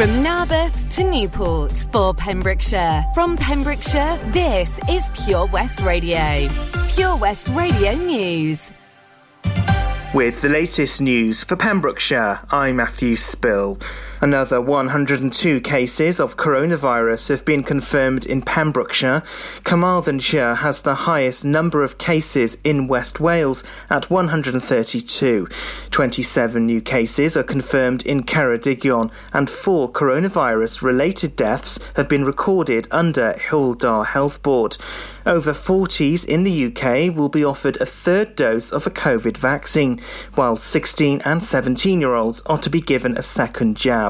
From Narberth to Newport for Pembrokeshire. From Pembrokeshire, this is Pure West Radio. Pure West Radio News. With the latest news for Pembrokeshire, I'm Matthew Spill. Another 102 cases of coronavirus have been confirmed in Pembrokeshire. Carmarthenshire has the highest number of cases in West Wales at 132. 27 new cases are confirmed in Ceredigion, and four coronavirus related deaths have been recorded under Hywel Health Board. Over 40s in the UK will be offered a third dose of a COVID vaccine, while 16 and 17 year olds are to be given a second jab.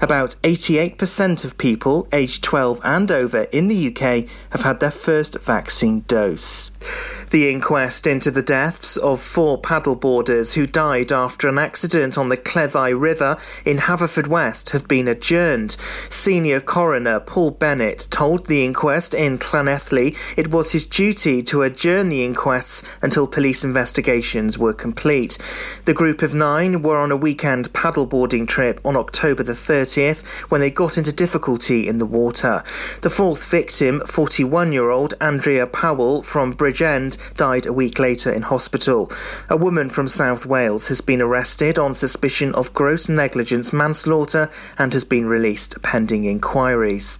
About 88% of people aged 12 and over in the UK have had their first vaccine dose. The inquest into the deaths of four paddleboarders who died after an accident on the Cleddau River in Haverfordwest have been adjourned. Senior coroner Paul Bennett told the inquest in Llanelli it was his duty to adjourn the inquests until police investigations were complete. The group of nine were on a weekend paddleboarding trip on October the 30th when they got into difficulty in the water. The fourth victim, 41 year old Andrea Powell from Bridgend, died a week later in hospital. A woman from South Wales has been arrested on suspicion of gross negligence manslaughter and has been released pending inquiries.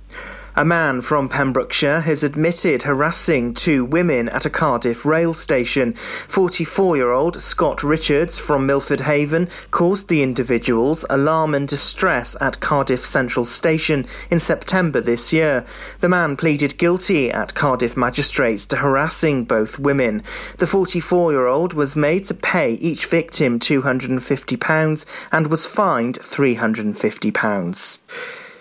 A man from Pembrokeshire has admitted harassing two women at a Cardiff rail station. 44 year old Scott Richards from Milford Haven caused the individuals alarm and distress at Cardiff Central Station in September this year. The man pleaded guilty at Cardiff magistrates to harassing both women. The 44 year old was made to pay each victim £250 and was fined £350.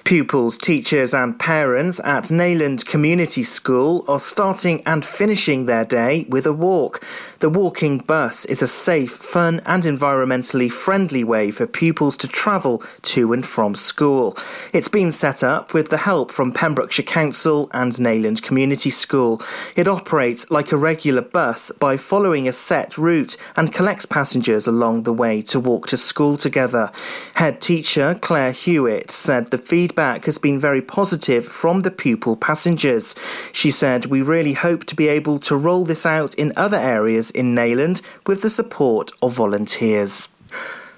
Pupils, teachers, and parents at Neyland Community School are starting and finishing their day with a walk. The walking bus is a safe, fun, and environmentally friendly way for pupils to travel to and from school. It's been set up with the help from Pembrokeshire Council and Neyland Community School. It operates like a regular bus by following a set route and collects passengers along the way to walk to school together. Head teacher Claire Hewitt said the feedback feedback has been very positive from the pupil passengers. She said, We really hope to be able to roll this out in other areas in Neyland with the support of volunteers.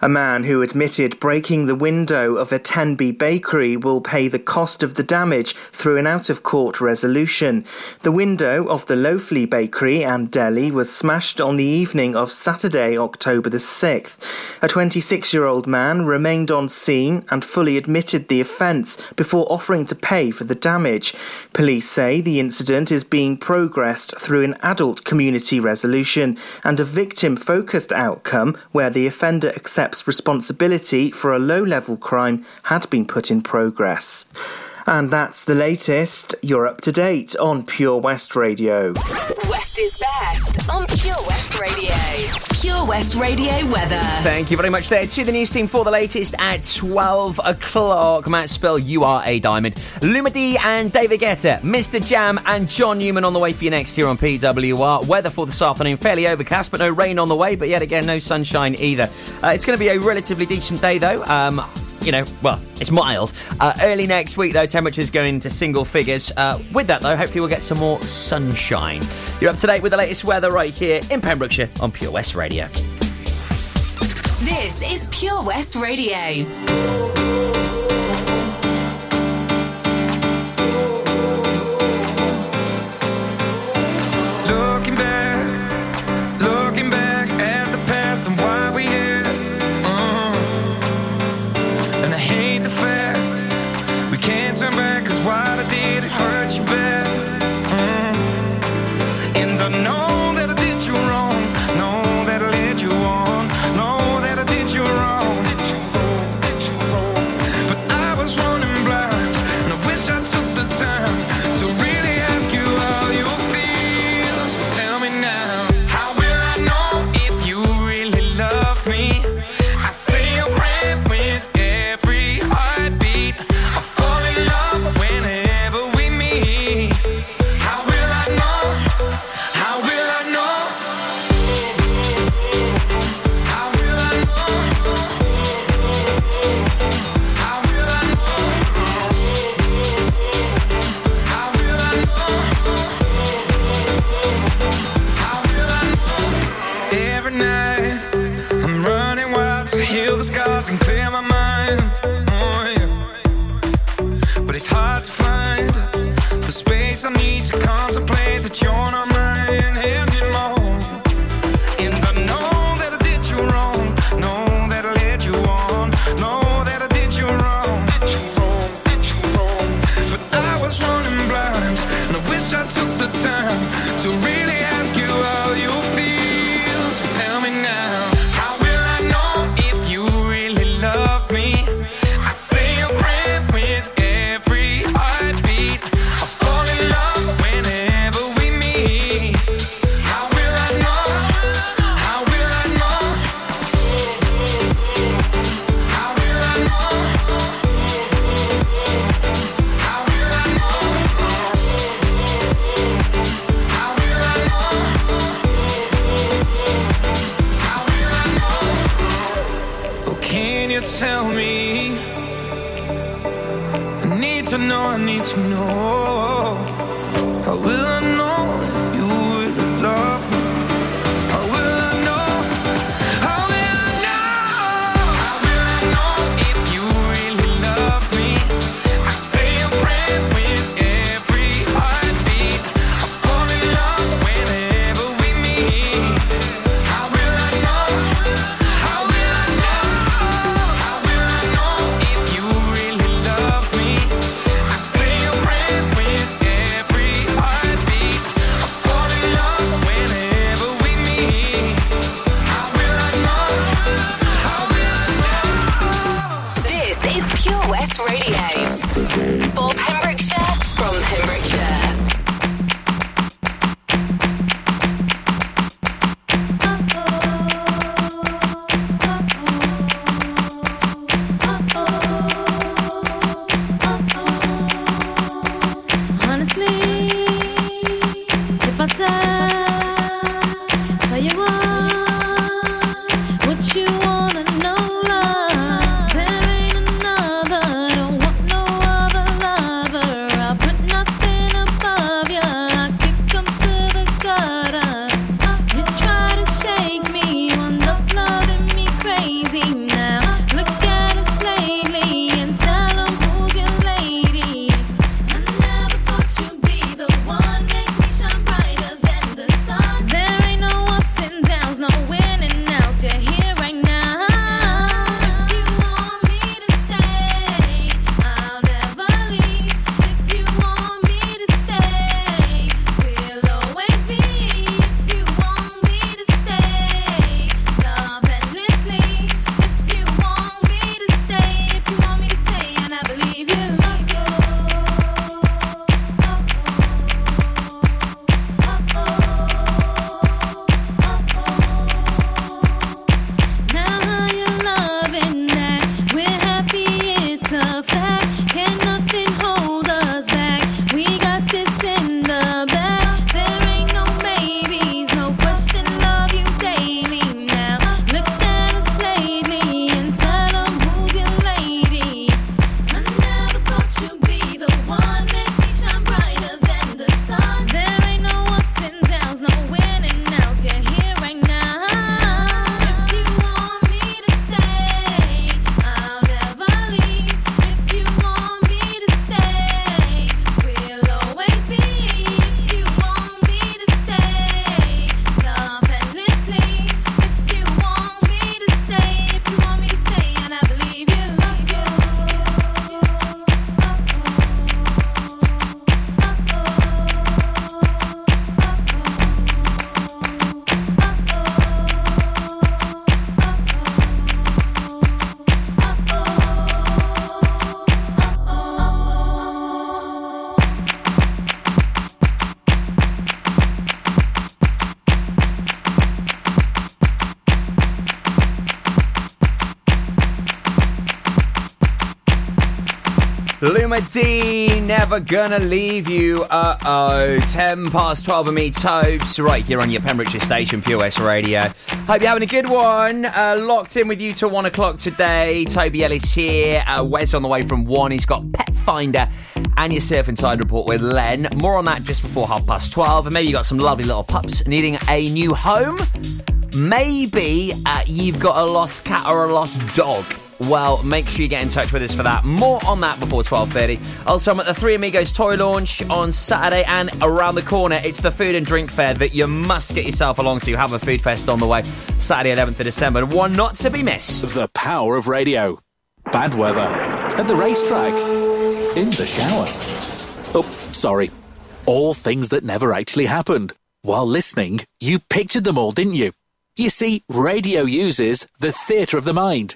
A man who admitted breaking the window of a Tenby bakery will pay the cost of the damage through an out of court resolution. The window of the Loafley bakery and deli was smashed on the evening of Saturday, October the 6th. A 26 year old man remained on scene and fully admitted the offence before offering to pay for the damage. Police say the incident is being progressed through an adult community resolution and a victim focused outcome where the offender accepts responsibility for a low level crime had been put in progress. And that's the latest. You're up to date on Pure West Radio. West is best on Pure West Radio. Pure West Radio weather. Thank you very much there to the news team for the latest at 12 o'clock. Matt Spill, you are a diamond. Lumidee and David Guetta, MistaJam and John Newman on the way for you next here on PWR. Weather for this afternoon, fairly overcast, but no rain on the way, but yet again, no sunshine either. Uh, it's going to be a relatively decent day though. Um, you know, well, it's mild. Uh, early next week, though, temperatures going into single figures. Uh, with that, though, hopefully we'll get some more sunshine. You're up to date with the latest weather right here in Pembrokeshire on Pure West Radio. This is Pure West Radio. I took the time. never gonna leave you. Uh oh. 10 past 12 and me, Tobes, right here on your Pembrokeshire station, Pure West Radio. Hope you're having a good one. Uh, locked in with you till 1 o'clock today. Toby Ellis here. Uh, Wes on the way from 1. He's got Pet Finder and your Surf Inside report with Len. More on that just before half past 12. And maybe you've got some lovely little pups needing a new home. Maybe uh, you've got a lost cat or a lost dog well, make sure you get in touch with us for that. More on that before 12.30. Also, I'm at the Three Amigos toy launch on Saturday and around the corner, it's the food and drink fair that you must get yourself along to. Have a food fest on the way. Saturday, 11th of December. One not to be missed. The power of radio. Bad weather. At the racetrack. In the shower. Oh, sorry. All things that never actually happened. While listening, you pictured them all, didn't you? You see, radio uses the theatre of the mind.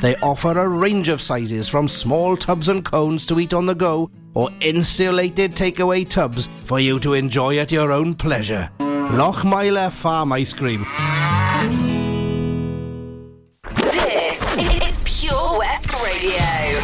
They offer a range of sizes from small tubs and cones to eat on the go or insulated takeaway tubs for you to enjoy at your own pleasure. Lochmeyler Farm Ice Cream. This is Pure West Radio.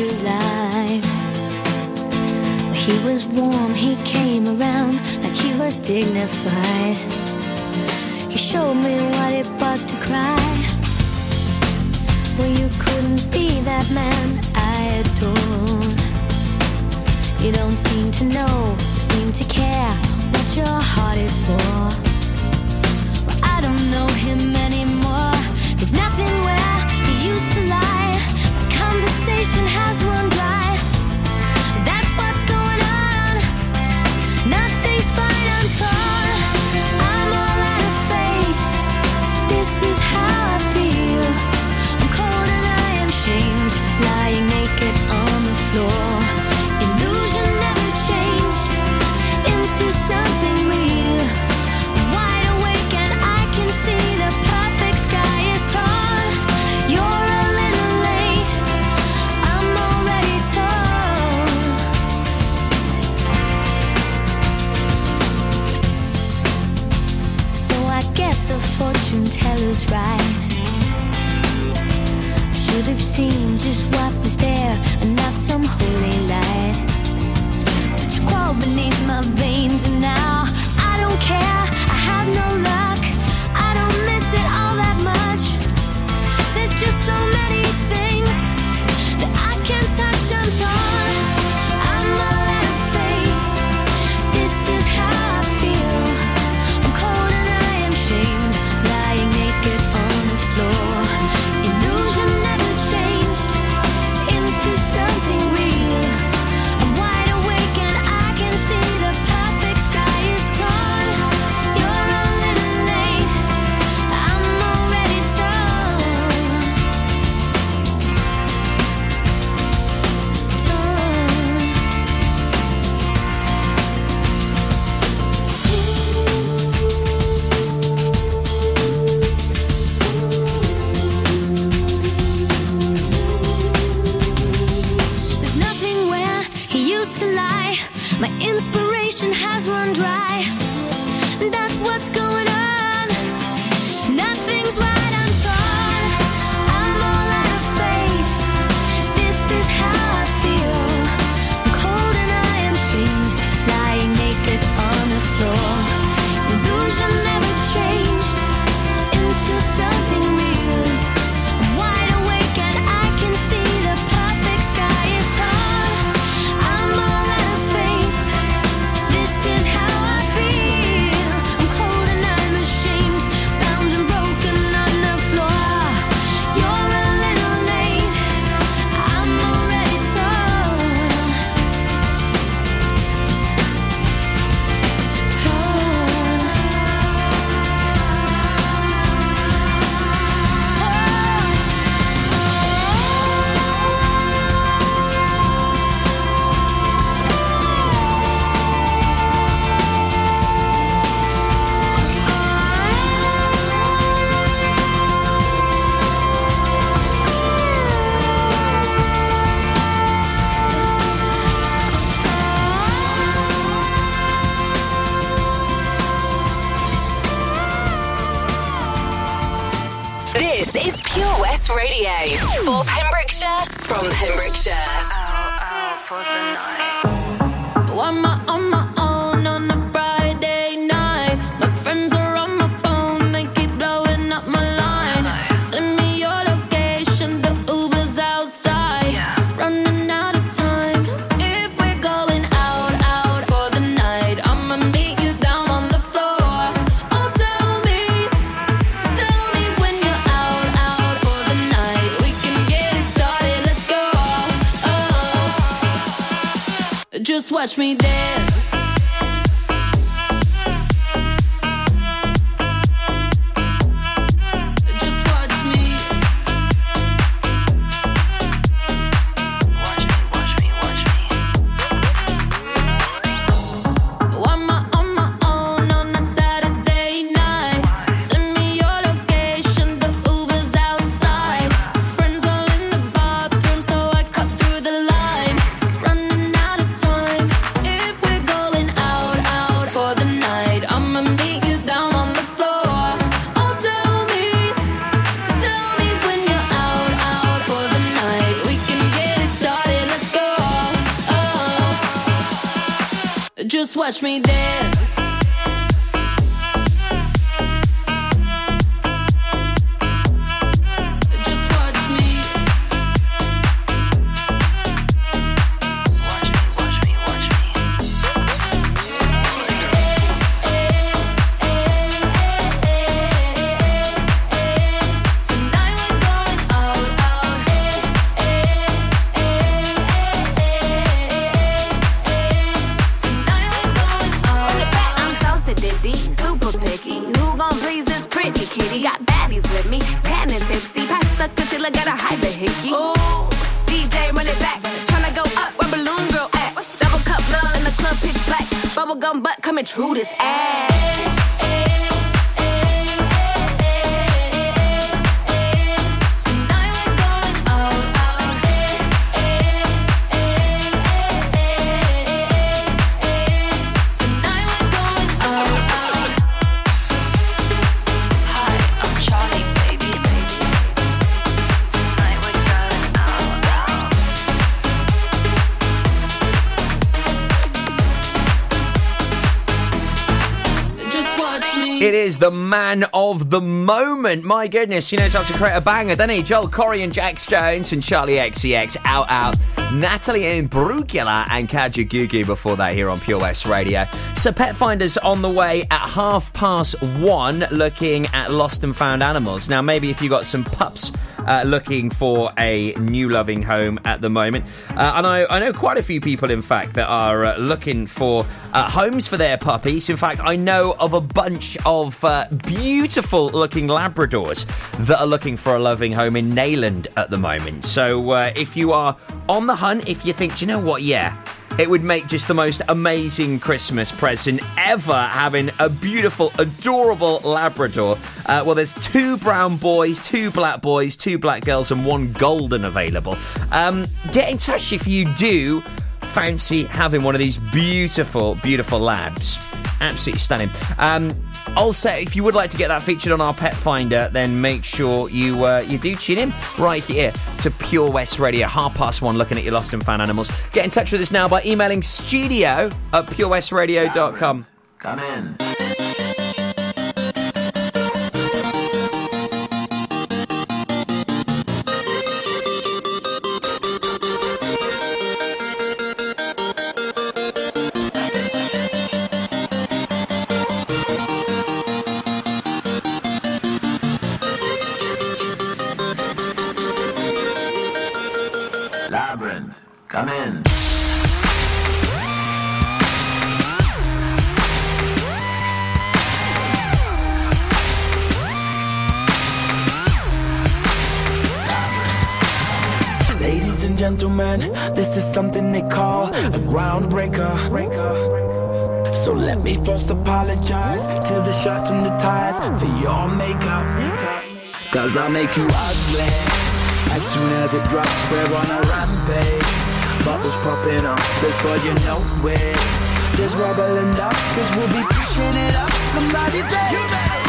to life. He was warm, he came around like he was dignified. He showed me what it was to cry. Well, you couldn't be that man I adore. You don't seem to know, seem to care what your heart is for. Well, I don't know him anymore. conversation has one dry. should have seen just what was there and not some holy light. But you crawled beneath my veins and now. This is Pure West Radio for Pembrokeshire from Pembrokeshire. Out, out for the night. watch me dance. The man of the moment. My goodness, he knows how to create a banger, doesn't he? Joel Corry and Jax Jones and Charli XCX out out. Natalie Imbruglia and Kajagoogoo before that here on Pure West Radio. So Pet Finders on the way at half past one looking at lost and found animals. Now maybe if you got some pups uh, looking for a new loving home at the moment. Uh, and I, I know quite a few people, in fact, that are uh, looking for uh, homes for their puppies. In fact, I know of a bunch of uh, beautiful looking Labradors that are looking for a loving home in Neyland at the moment. So uh, if you are on the hunt, if you think, you know what, yeah. It would make just the most amazing Christmas present ever having a beautiful, adorable Labrador. Uh, well, there's two brown boys, two black boys, two black girls, and one golden available. Um, get in touch if you do fancy having one of these beautiful, beautiful labs. Absolutely stunning. Um, also, if you would like to get that featured on our Pet Finder, then make sure you uh, you do tune in right here to Pure West Radio, half past one, looking at your lost and found animals. Get in touch with us now by emailing studio at purewestradio.com. Come in. Labrinth, I'll make you ugly as soon as it drops. We're on a rampage. Bubbles popping up before you know it. There's rubble and dust, cause we'll be pushing it up. Somebody say, You better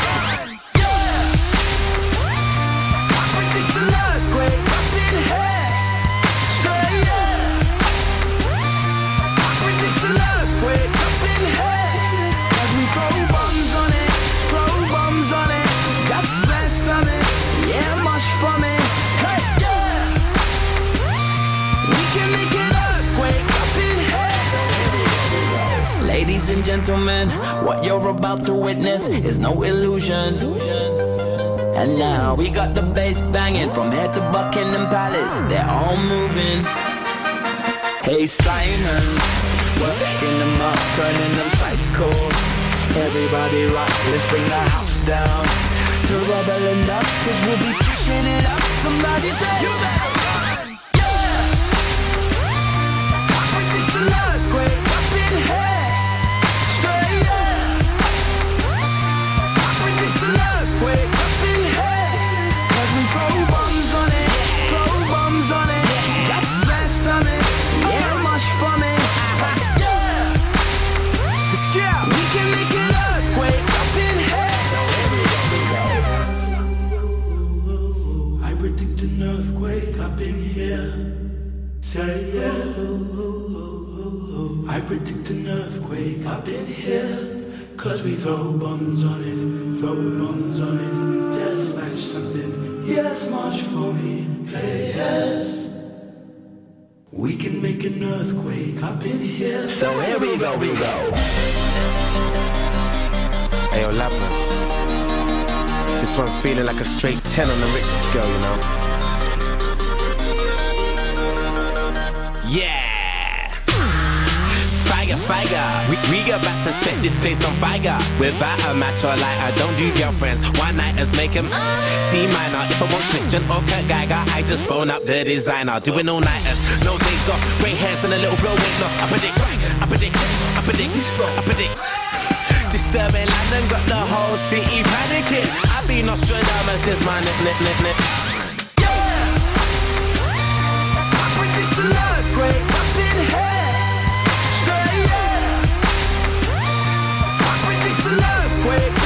and gentlemen, what you're about to witness is no illusion. And now we got the bass banging from head to Buckingham Palace. They're all moving. Hey Simon, working them up, turning them psycho. Everybody rock, let's bring the house down to rubble dust, cause we'll be pushing it up. Somebody say, You better up in here. Say yeah. I predict an earthquake up in here. Cause we throw bombs on it, throw bombs on it. Just smash something, yes, march for me, hey, yes. We can make an earthquake up in here. So here we go, we go. Hey, yo, Labman. This one's feeling like a straight 10 on the Richter scale, you know? Yeah. Fire, fire. We, we about to set this place on fire. Without a match or light, I don't do girlfriends. One nighters make him C minor. If I want Christian or Kurt Geiger, I just phone up the designer. Doing all nighters, no days off. Grey hairs and a little bro weight loss. I predict, I predict, I predict, I predict. Disturbing London got the whole city panicking. I be Nostradamus, this my nip, nip, nip, nip. Yeah. I predict an earthquake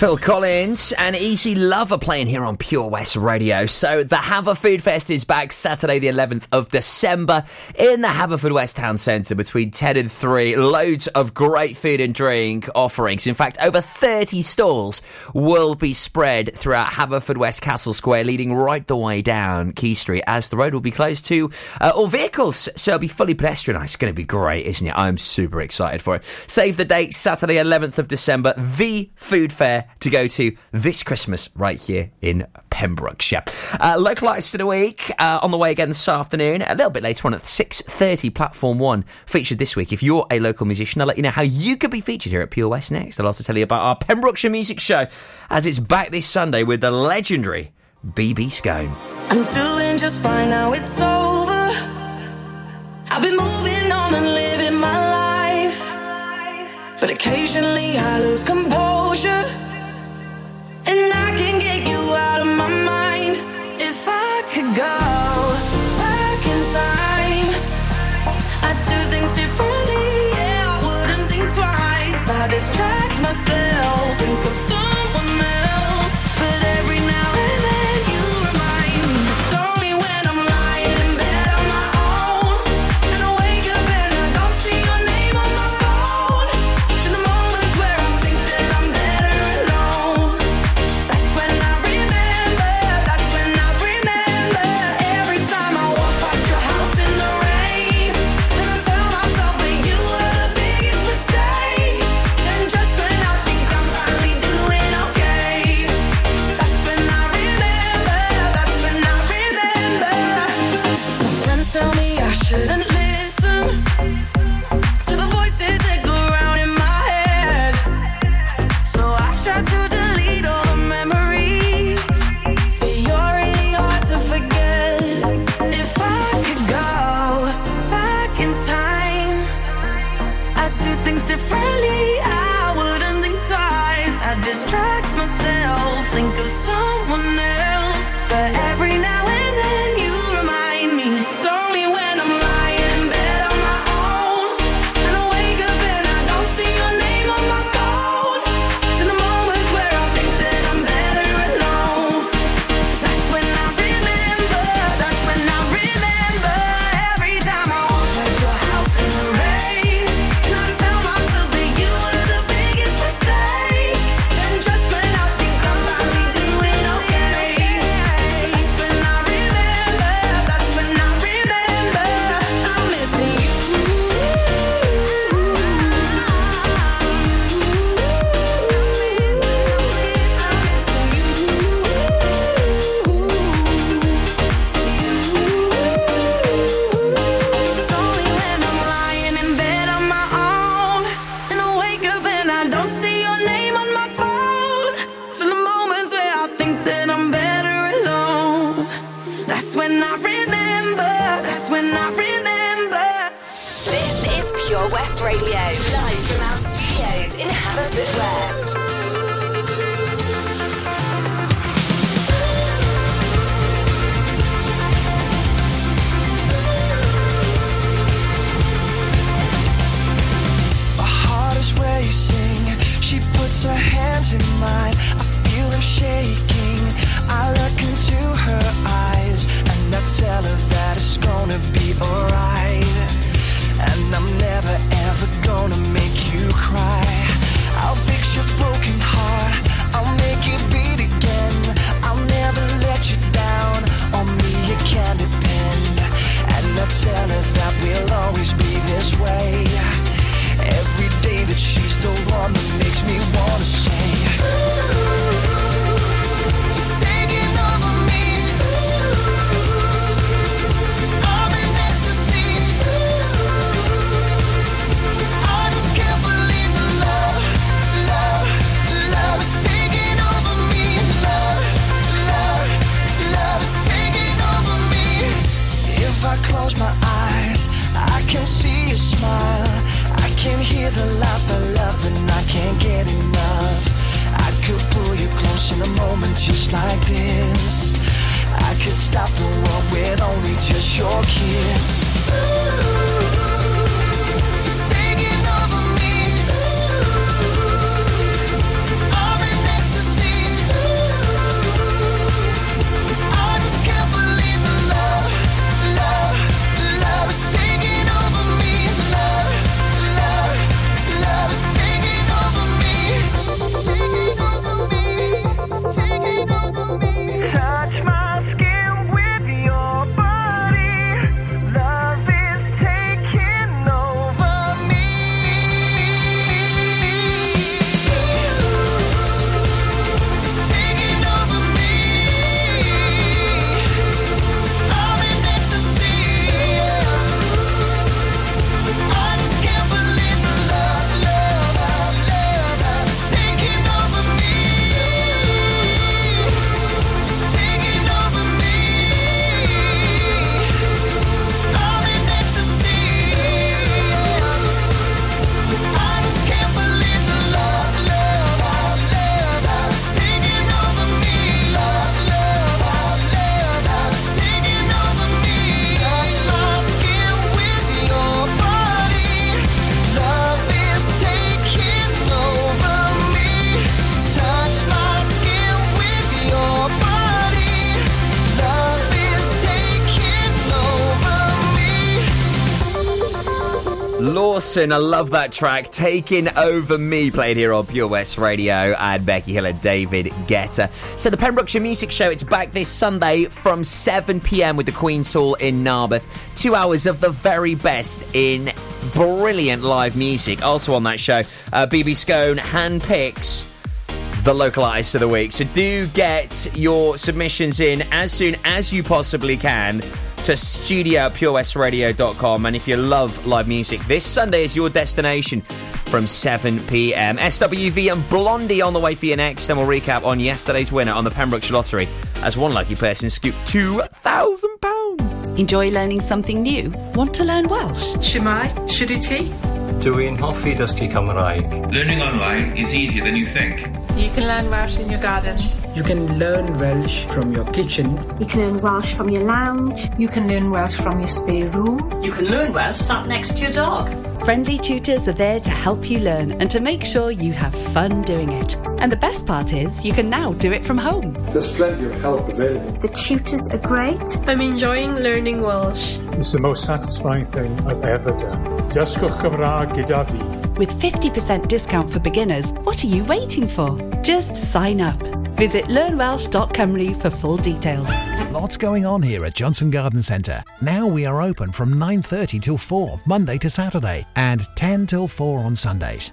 Phil Collins and Easy Lover playing here on Pure West Radio. So the Haverford Fest is back Saturday the 11th of December in the Haverfordwest Town Centre between 10 and 3. Loads of great food and drink offerings. In fact, over 30 stalls will be spread throughout Haverfordwest Castle Square leading right the way down Quay Street as the road will be closed to uh, all vehicles. So it'll be fully pedestrianised. It's going to be great, isn't it? I'm super excited for it. Save the date Saturday 11th of December. The food fair to go to this Christmas right here in Pembrokeshire. Uh, local artist of the week uh, on the way again this afternoon. A little bit later on at six thirty, Platform One featured this week. If you're a local musician, I'll let you know how you could be featured here at Pure West next. I'll also tell you about our Pembrokeshire Music Show as it's back this Sunday with the legendary BB Scone. I'm doing just fine now. It's over. I've been moving on and living my life, but occasionally I lose composure. I love that track. Taking Over Me, played here on Pure West Radio, and Becky Hill and David Guetta. So, the Pembrokeshire Music Show, it's back this Sunday from 7 pm with the Queen's Hall in Narberth. Two hours of the very best in brilliant live music. Also on that show, uh, BB Scone handpicks the local artist of the week. So do get your submissions in as soon as you possibly can to studio at purewestradio.com. And if you love live music, this Sunday is your destination from 7 p.m. SWV and Blondie on the way for you next. Then we'll recap on yesterday's winner on the Pembrokeshire Lottery as one lucky person scooped £2,000. Enjoy learning something new? Want to learn Welsh? Shemai, Shuduti. Dwi'n hoffi dysgu Cymraeg. Learning online is easier than you think. You can learn Welsh in your garden. You can learn Welsh from your kitchen. You can learn Welsh from your lounge. You can learn Welsh from your spare room. You can learn Welsh sat next to your dog. Friendly tutors are there to help you learn and to make sure you have fun doing it. And the best part is, you can now do it from home. There's plenty of help available. The tutors are great. I'm enjoying learning Welsh. It's the most satisfying thing I've ever done. Dysgwch Cymraeg gyda fi. With 50% discount for beginners, what are you waiting for? Just sign up. Visit learnwelsh.cymru for full details. Lots going on here at Johnston Garden Centre. Now we are open from 9:30 till 4 Monday to Saturday and 10 till 4 on Sundays.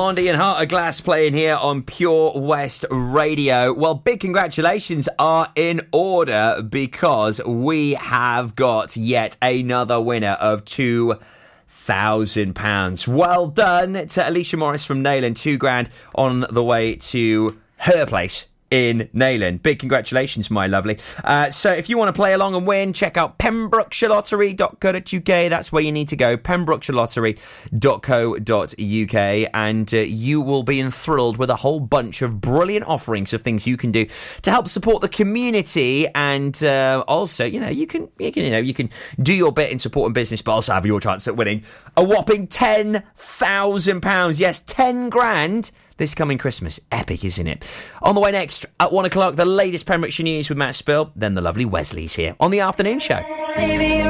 Blondie and Heart of Glass playing here on Pure West Radio. Well, big congratulations are in order because we have got yet another winner of two thousand pounds. Well done to Alicia Morris from Neyland, two grand on the way to her place in Neyland. Big congratulations, my lovely. Uh, so if you want to play along and win, check out pembrokeshirelottery.co.uk. That's where you need to go, pembrokeshirelottery.co.uk, and uh, you will be enthralled with a whole bunch of brilliant offerings of things you can do to help support the community, and uh, also, you know, you can, you can, you know, you can do your bit in supporting business, but also have your chance at winning a whopping ten thousand pounds. Yes, ten grand this coming Christmas. Epic, isn't it? On the way next, at one o'clock, the latest Pembrokeshire news with Matt Spill, then the lovely Wesley's here on the afternoon show. Baby,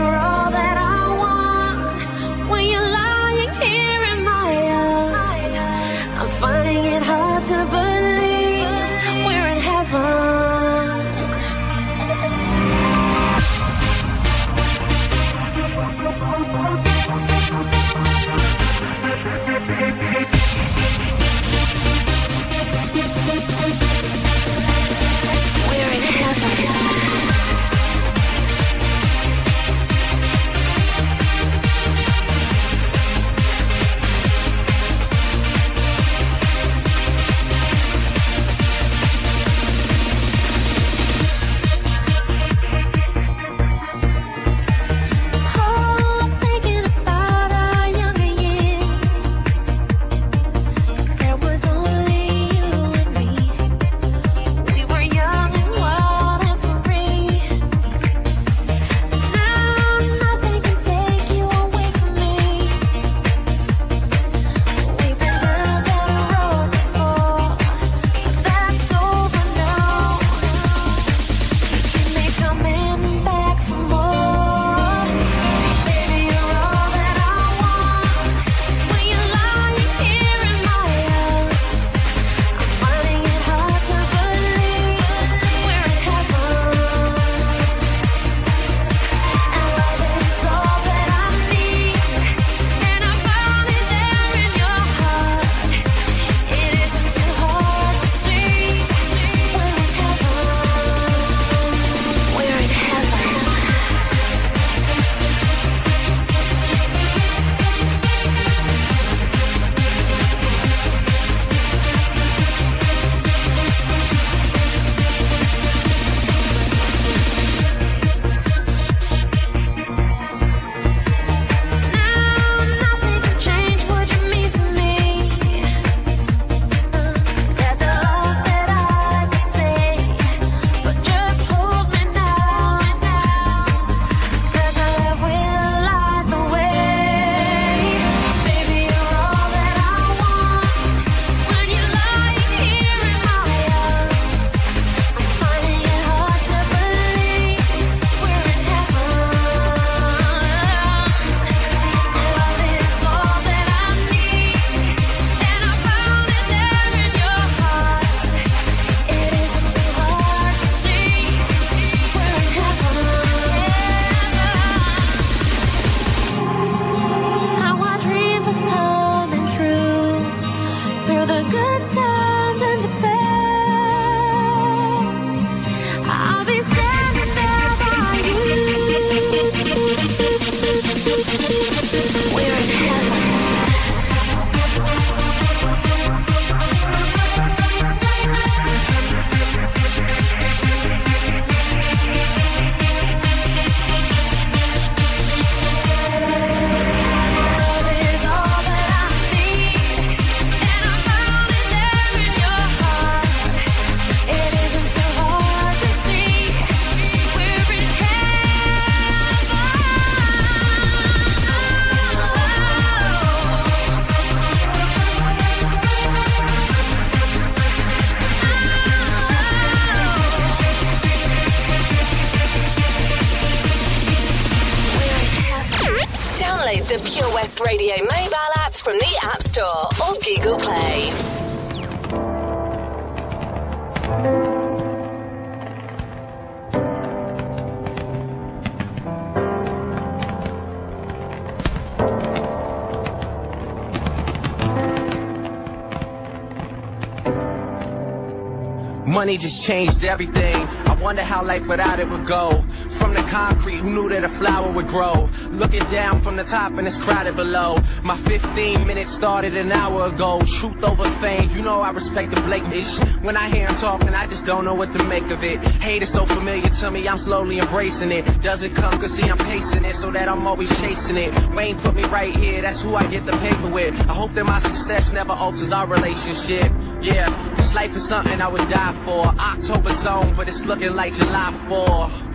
Money just changed everything. I wonder how life without it would go. From the concrete, who knew that a flower would grow? Looking down from the top and it's crowded below. My 15 minutes started an hour ago. Truth over fame, you know I respect the blatant When I hear him talking, I just don't know what to make of it. Hate is so familiar to me, I'm slowly embracing it. Does it come? Cause see, I'm pacing it so that I'm always chasing it. Wayne put me right here, that's who I get the paper with. I hope that my success never alters our relationship. Yeah, this life is something I would die for. October zone, but it's looking like July 4.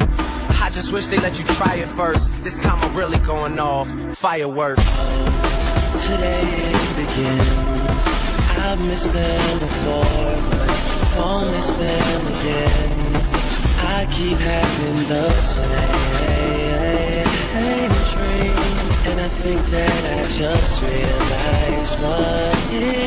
I just wish they let you try it first. This time I'm really going off. Fireworks. Today it begins. I've missed them before, but won't miss them again. I keep having the same dream, and I think that I just realized what it.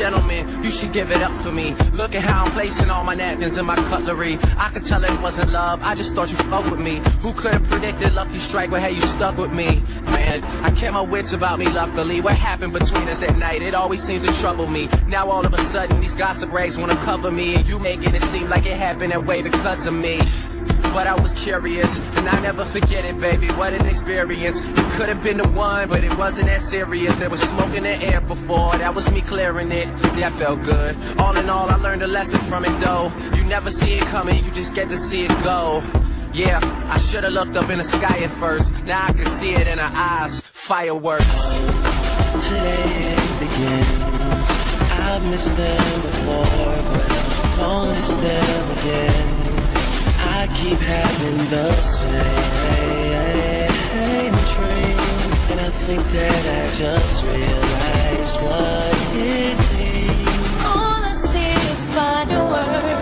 Gentleman, you should give it up for me. Look at how I'm placing all my napkins and my cutlery. I could tell it wasn't love, I just thought you fuck with me. Who could have predicted Lucky Strike would have you stuck with me? Man, I kept my wits about me luckily. What happened between us that night? It always seems to trouble me. Now all of a sudden, these gossip rags wanna cover me, and you making it seem like it happened that way because of me. But I was curious, and I never forget it, baby. What an experience. You could have been the one, but it wasn't that serious. There was smoke in the air before, that was me clearing it. That felt good. All in all, I learned a lesson from it, though. You never see it coming, you just get to see it go. Yeah, I should have looked up in the sky at first. Now I can see it in her eyes. Fireworks. Today it begins. I've missed them before, but won't miss them again. I keep having the same dream, and I think that I just realized what it means. All I see is fireworks.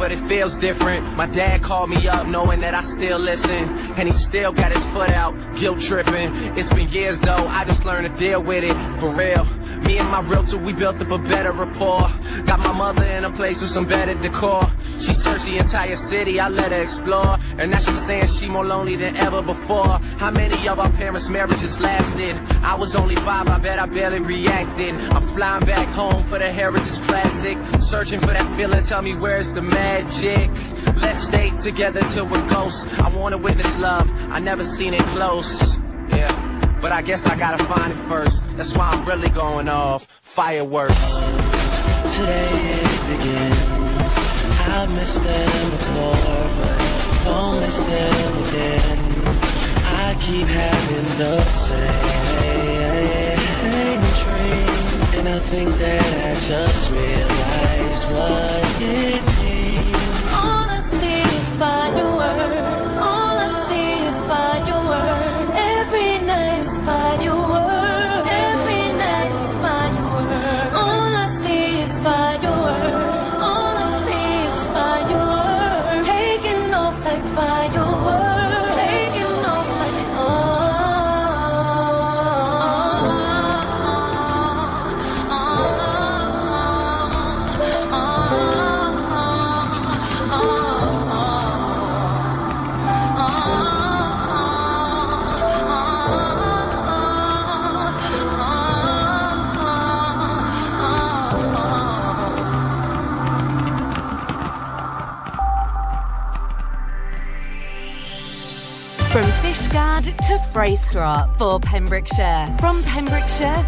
But it feels different. My dad called me up knowing that I still listen. And he still got his foot out, guilt tripping. It's been years though, I just learned to deal with it, for real. Me and my realtor, we built up a better rapport. Got my mother in a place with some better decor. She searched the entire city, I let her explore. And now she's saying she more lonely than ever before. How many of our parents' marriages lasted? I was only five, I bet I barely reacted. I'm flying back home for the Heritage Classic. Searching for that feeling, tell me where's the magic? Let's stay together till we're ghosts. I wanna witness love, I never seen it close. Yeah. But I guess I gotta find it first. That's why I'm really going off. Fireworks. Today it begins. I've missed them before, but won't miss them again. I keep having the same dream, and I think that I just realized what it means. See is fireworks. To Freystrop for Pembrokeshire. From Pembrokeshire,